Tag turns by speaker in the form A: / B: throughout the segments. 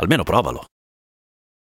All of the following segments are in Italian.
A: Almeno provalo.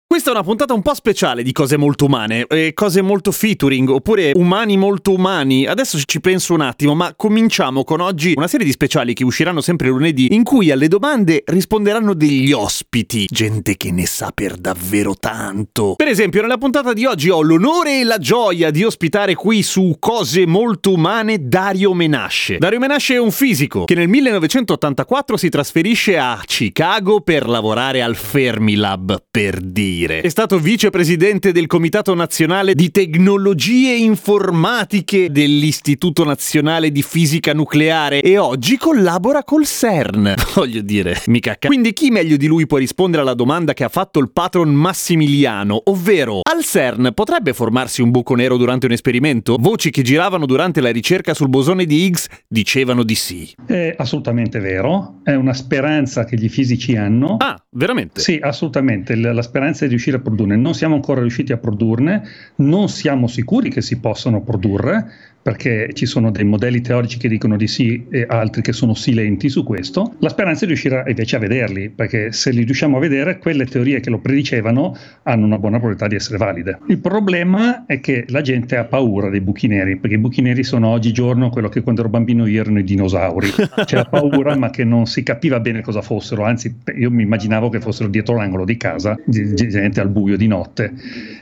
A: Questa è una puntata un po' speciale di cose molto umane, eh, cose molto featuring, oppure umani molto umani. Adesso ci penso un attimo, ma cominciamo con oggi una serie di speciali che usciranno sempre lunedì, in cui alle domande risponderanno degli ospiti, gente che ne sa per davvero tanto. Per esempio, nella puntata di oggi ho l'onore e la gioia di ospitare qui su cose molto umane Dario Menasce. Dario Menasce è un fisico che nel 1984 si trasferisce a Chicago per lavorare al Fermilab, per dire dire. È stato vicepresidente del Comitato Nazionale di Tecnologie Informatiche dell'Istituto Nazionale di Fisica Nucleare e oggi collabora col CERN. Voglio dire, mica ca... Quindi chi meglio di lui può rispondere alla domanda che ha fatto il patron Massimiliano, ovvero al CERN potrebbe formarsi un buco nero durante un esperimento? Voci che giravano durante la ricerca sul bosone di Higgs dicevano di sì.
B: È assolutamente vero, è una speranza che gli fisici hanno.
A: Ah, veramente?
B: Sì, assolutamente, la speranza di riuscire a produrne. Non siamo ancora riusciti a produrne, non siamo sicuri che si possano produrre, perché ci sono dei modelli teorici che dicono di sì e altri che sono silenti su questo. La speranza è riuscire invece a vederli, perché se li riusciamo a vedere, quelle teorie che lo predicevano hanno una buona probabilità di essere valide. Il problema è che la gente ha paura dei buchi neri, perché i buchi neri sono oggigiorno quello che quando ero bambino io erano i dinosauri. C'era paura, ma che non si capiva bene cosa fossero, anzi io mi immaginavo che fossero dietro l'angolo di casa, gente al buio di notte.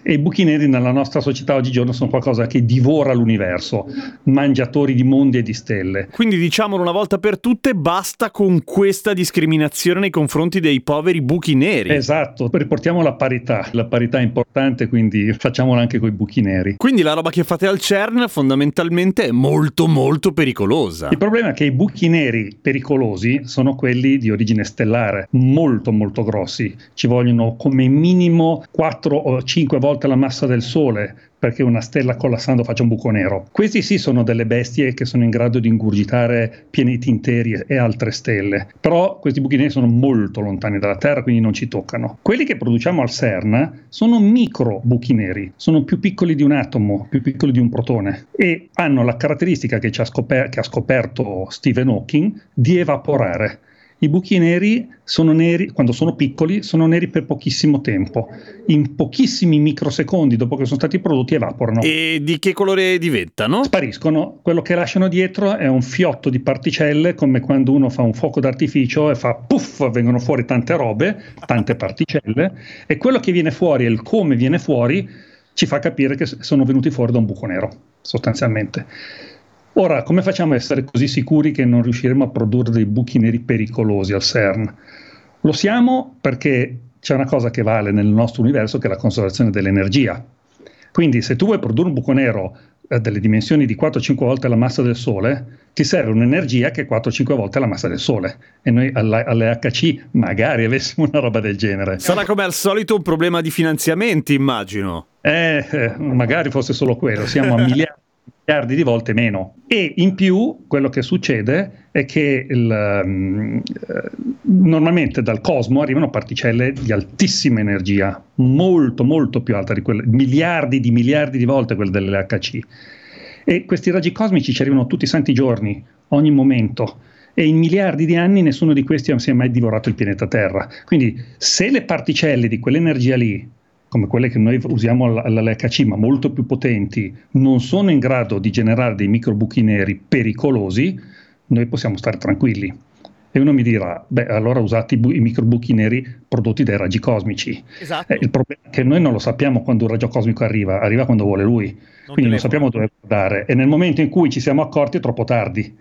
B: E i buchi neri nella nostra società oggigiorno sono qualcosa che divora l'universo mangiatori di mondi e di stelle.
A: Quindi diciamolo una volta per tutte, basta con questa discriminazione nei confronti dei poveri buchi neri.
B: Esatto, riportiamo la parità, la parità è importante, quindi facciamola anche con i buchi neri.
A: Quindi la roba che fate al CERN fondamentalmente è molto molto pericolosa.
B: Il problema è che i buchi neri pericolosi sono quelli di origine stellare, molto molto grossi, ci vogliono come minimo 4 o 5 volte la massa del Sole perché una stella collassando faccia un buco nero. Questi sì sono delle bestie che sono in grado di ingurgitare pianeti interi e altre stelle, però questi buchi neri sono molto lontani dalla Terra, quindi non ci toccano. Quelli che produciamo al CERN sono micro buchi neri, sono più piccoli di un atomo, più piccoli di un protone e hanno la caratteristica che, ha, scoper- che ha scoperto Stephen Hawking di evaporare. I buchi neri sono neri, quando sono piccoli, sono neri per pochissimo tempo. In pochissimi microsecondi dopo che sono stati prodotti evaporano.
A: E di che colore diventano?
B: Spariscono. Quello che lasciano dietro è un fiotto di particelle, come quando uno fa un fuoco d'artificio e fa puff, vengono fuori tante robe, tante particelle, e quello che viene fuori e il come viene fuori ci fa capire che sono venuti fuori da un buco nero, sostanzialmente. Ora, come facciamo a essere così sicuri che non riusciremo a produrre dei buchi neri pericolosi al CERN? Lo siamo perché c'è una cosa che vale nel nostro universo che è la conservazione dell'energia. Quindi se tu vuoi produrre un buco nero eh, delle dimensioni di 4-5 volte la massa del Sole, ti serve un'energia che è 4-5 volte la massa del Sole. E noi alla, alle HC magari avessimo una roba del genere.
A: Sarà come al solito un problema di finanziamenti, immagino.
B: Eh, eh magari fosse solo quello. Siamo a miliardi miliardi di volte meno. E in più quello che succede è che il, um, normalmente dal cosmo arrivano particelle di altissima energia, molto molto più alta di quelle, miliardi di miliardi di volte quelle dell'HC. E questi raggi cosmici ci arrivano tutti i santi giorni, ogni momento e in miliardi di anni nessuno di questi si è mai divorato il pianeta Terra. Quindi se le particelle di quell'energia lì come quelle che noi usiamo all'LHC, ma molto più potenti, non sono in grado di generare dei microbuchi neri pericolosi, noi possiamo stare tranquilli. E uno mi dirà, beh, allora usate i, bu- i microbuchi neri prodotti dai raggi cosmici.
A: Esatto.
B: Eh, il problema è che noi non lo sappiamo quando un raggio cosmico arriva, arriva quando vuole lui. Non Quindi non sappiamo dove guardare. E nel momento in cui ci siamo accorti è troppo tardi.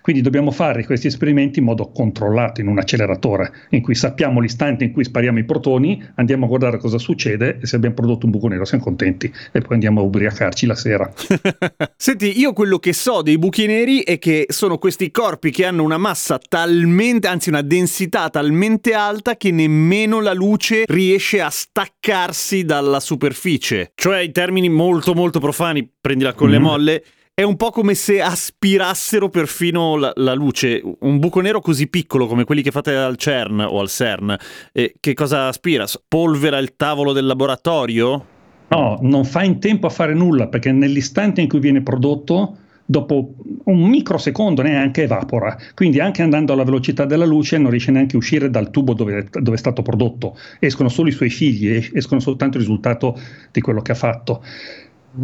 B: Quindi dobbiamo fare questi esperimenti in modo controllato, in un acceleratore, in cui sappiamo l'istante in cui spariamo i protoni, andiamo a guardare cosa succede e se abbiamo prodotto un buco nero siamo contenti e poi andiamo a ubriacarci la sera.
A: Senti, io quello che so dei buchi neri è che sono questi corpi che hanno una massa talmente, anzi una densità talmente alta che nemmeno la luce riesce a staccarsi dalla superficie. Cioè, in termini molto molto profani, prendila con mm. le molle, è un po' come se aspirassero perfino la, la, luce. Un buco nero così piccolo come quelli che fate al CERN o al CERN, eh, che cosa aspira? Polvera il tavolo del laboratorio?
B: No, non fa in tempo a fare nulla perché nell'istante in cui viene prodotto, dopo un microsecondo neanche evapora. Quindi anche andando alla velocità della luce non riesce neanche a uscire dal tubo dove, dove è stato prodotto. Escono solo i suoi figli, escono soltanto il risultato di quello che ha fatto.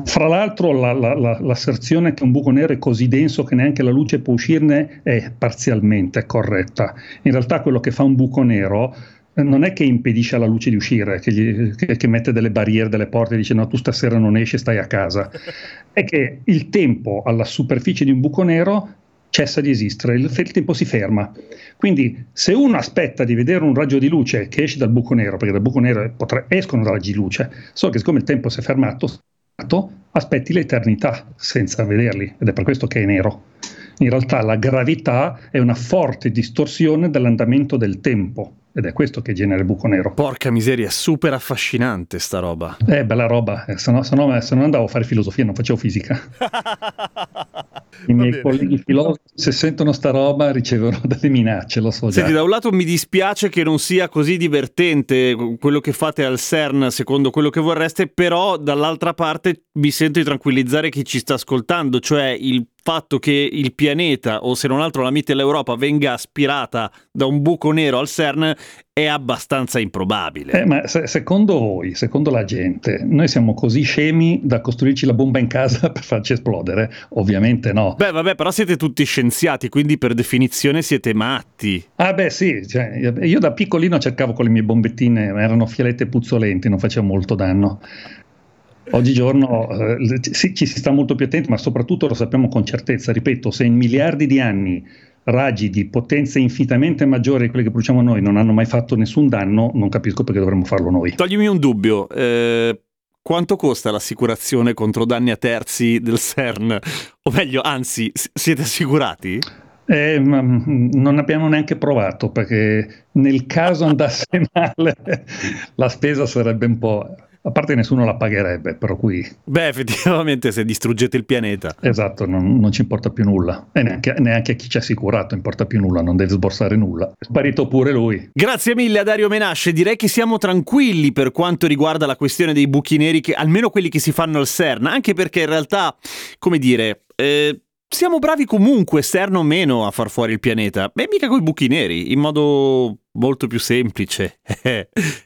B: Fra l'altro la, la, la, l'asserzione che un buco nero è così denso che neanche la luce può uscirne è parzialmente corretta. In realtà quello che fa un buco nero eh, non è che impedisce alla luce di uscire, che, gli, che, che, mette delle barriere, delle porte e dice no, tu stasera non esci, stai a casa. È che il tempo alla superficie di un buco nero cessa di esistere, il, il tempo si ferma. Quindi se uno aspetta di vedere un raggio di luce che esce dal buco nero, perché dal buco nero potre, escono raggi di luce, solo che siccome il tempo si è fermato, aspetti l'eternità senza vederli ed è per questo che è nero. In realtà la gravità è una forte distorsione dell'andamento del tempo ed è questo che genera il buco nero.
A: Porca miseria, super affascinante sta roba.
B: È bella roba, eh, se no, se, no, se no andavo a fare filosofia, non facevo fisica. I miei colleghi filosofi, se sentono sta roba, ricevono delle minacce, lo so già.
A: Senti, da un lato mi dispiace che non sia così divertente quello che fate al CERN, secondo quello che vorreste, però dall'altra parte mi sento di tranquillizzare chi ci sta ascoltando, cioè il fatto che il pianeta, o se non altro la mite dell'Europa, venga aspirata da un buco nero al CERN è abbastanza improbabile.
B: Eh, ma se, secondo voi, secondo la gente, noi siamo così scemi da costruirci la bomba in casa per farci esplodere? Ovviamente no.
A: Beh, vabbè, però siete tutti scienziati, quindi per definizione siete matti.
B: Ah, beh, sì. Cioè, io da piccolino cercavo con le mie bombettine, erano fialette puzzolenti, non facevano molto danno. Oggigiorno eh, sì, ci si sta molto più attenti, ma soprattutto lo sappiamo con certezza. Ripeto, se in miliardi di anni raggi di potenza infinitamente maggiore di quelli che produciamo noi non hanno mai fatto nessun danno, non capisco perché dovremmo farlo noi.
A: Toglimi un dubbio. Eh, quanto costa l'assicurazione contro danni a terzi del CERN? O meglio, anzi, siete assicurati?
B: Eh, non abbiamo neanche provato perché nel caso andasse male la spesa sarebbe un po' a parte nessuno la pagherebbe, però qui...
A: Beh, effettivamente se distruggete il pianeta.
B: Esatto, non, non ci importa più nulla. E neanche, neanche, a chi ci ha assicurato importa più nulla, non deve sborsare nulla. È sparito pure lui.
A: Grazie mille a Dario Menasce, direi che siamo tranquilli per quanto riguarda la questione dei buchi neri, che, almeno quelli che si fanno al CERN, anche perché in realtà, come dire... Eh, siamo bravi comunque, CERN o meno, a far fuori il pianeta. Beh, mica coi buchi neri, in modo molto più semplice.